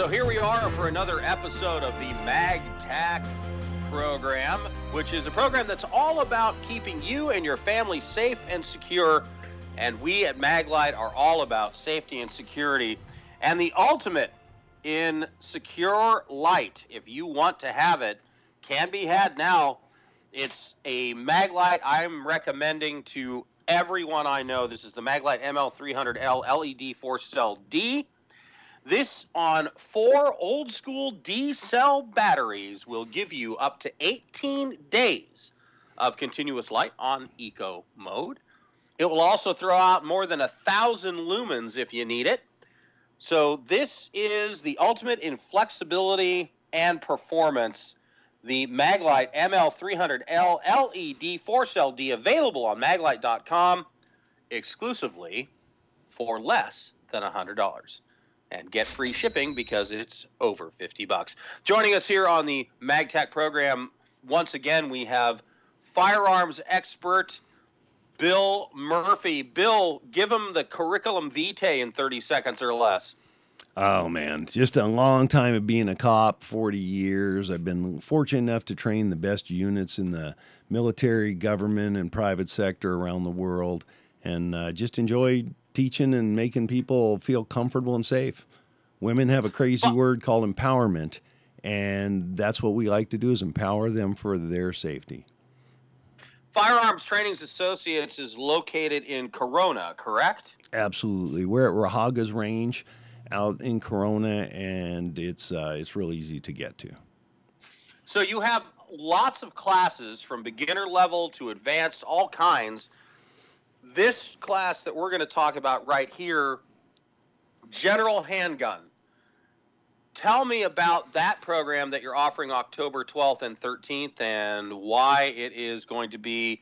So here we are for another episode of the MagTac program, which is a program that's all about keeping you and your family safe and secure. And we at Maglite are all about safety and security and the ultimate in secure light. If you want to have it, can be had now. It's a Maglite I'm recommending to everyone I know. This is the Maglite ML300L LED 4 cell D. This on four old school D cell batteries will give you up to 18 days of continuous light on eco mode. It will also throw out more than a thousand lumens if you need it. So, this is the ultimate in flexibility and performance. The Maglite ML300L LED 4 cell D available on maglite.com exclusively for less than $100 and get free shipping because it's over 50 bucks. Joining us here on the MagTac program, once again, we have firearms expert Bill Murphy. Bill, give him the curriculum vitae in 30 seconds or less. Oh man, just a long time of being a cop, 40 years. I've been fortunate enough to train the best units in the military, government, and private sector around the world, and uh, just enjoy teaching and making people feel comfortable and safe. Women have a crazy word called empowerment, and that's what we like to do is empower them for their safety. Firearms Trainings Associates is located in Corona, correct? Absolutely. We're at Raahauge's Range out in Corona, and it's uh, it's real easy to get to. So you have lots of classes from beginner level to advanced, all kinds. This class that we're going to talk about right here, General Handgun. Tell me about that program that you're offering October 12th and 13th and why it is going to be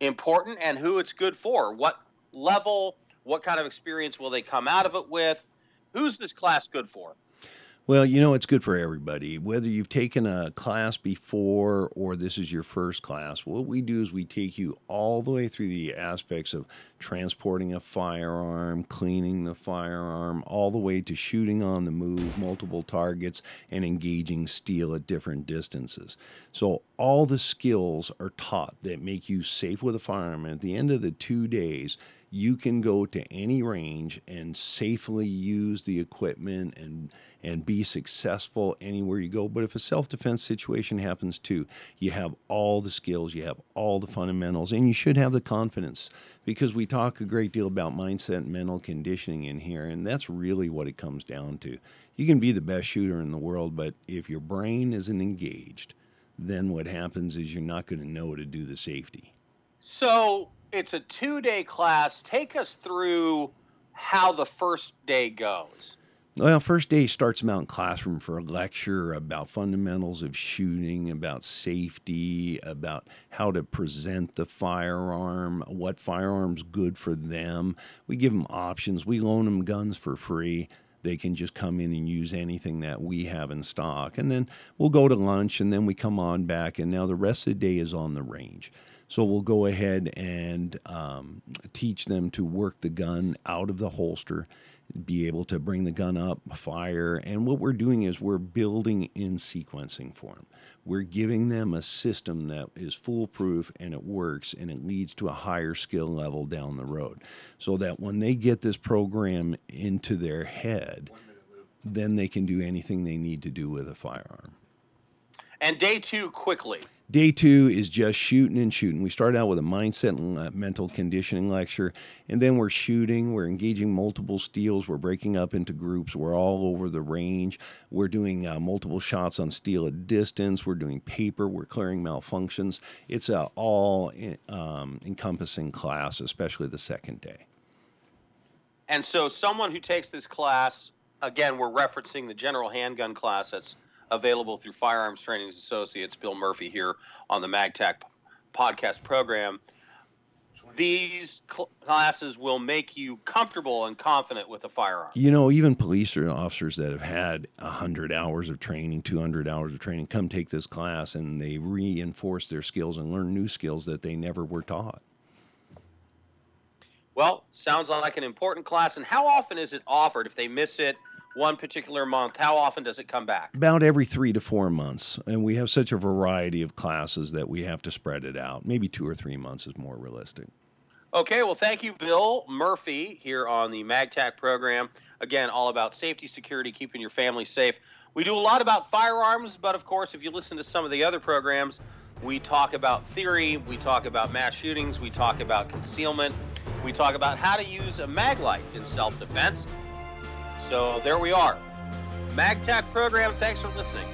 important and who it's good for. What level, what kind of experience will they come out of it with? Who's this class good for? Well, you know, it's good for everybody. Whether you've taken a class before or this is your first class, what we do is we take you all the way through the aspects of transporting a firearm, cleaning the firearm, all the way to shooting on the move, multiple targets, and engaging steel at different distances. So, all the skills are taught that make you safe with a firearm. And at the end of the two days, you can go to any range and safely use the equipment and and be successful anywhere you go. But if a self defense situation happens too, you have all the skills, you have all the fundamentals, and you should have the confidence because we talk a great deal about mindset and mental conditioning in here, and that's really what it comes down to. You can be the best shooter in the world, but if your brain isn't engaged, then what happens is you're not going to know how to do the safety. So it's a two day class. Take us through how the first day goes. Well, first day starts Mountain Classroom for a lecture about fundamentals of shooting, about safety, about how to present the firearm, what firearm's good for them. We give them options. We loan them guns for free. They can just come in and use anything that we have in stock. And then we'll go to lunch and then we come on back. And now the rest of the day is on the range. So we'll go ahead and um, teach them to work the gun out of the holster be able to bring the gun up, fire. And what we're doing is we're building in sequencing for them. We're giving them a system that is foolproof and it works and it leads to a higher skill level down the road. So that when they get this program into their head, then they can do anything they need to do with a firearm. And day two, quickly. Day two is just shooting and shooting. We start out with a mindset and uh, mental conditioning lecture, and then we're shooting. We're engaging multiple steels. We're breaking up into groups. We're all over the range. We're doing uh, multiple shots on steel at distance. We're doing paper. We're clearing malfunctions. It's an all um, encompassing class, especially the second day. And so, someone who takes this class, again, we're referencing the general handgun class that's available through Firearms Training Associates, Bill Murphy here on the MagTac podcast program. These classes will make you comfortable and confident with a firearm. You know, even police officers that have had 100 hours of training, 200 hours of training, come take this class and they reinforce their skills and learn new skills that they never were taught. Well, sounds like an important class. And how often is it offered? If they miss it, one particular month? How often does it come back? About every three to four months. And we have such a variety of classes that we have to spread it out. Maybe two or three months is more realistic. Okay, well, thank you, Bill Murphy, here on the MagTac program. Again, all about safety, security, keeping your family safe. We do a lot about firearms, but of course, if you listen to some of the other programs, we talk about theory, we talk about mass shootings, we talk about concealment, we talk about how to use a Maglite in self defense. So there we are. MagTac program, thanks for listening.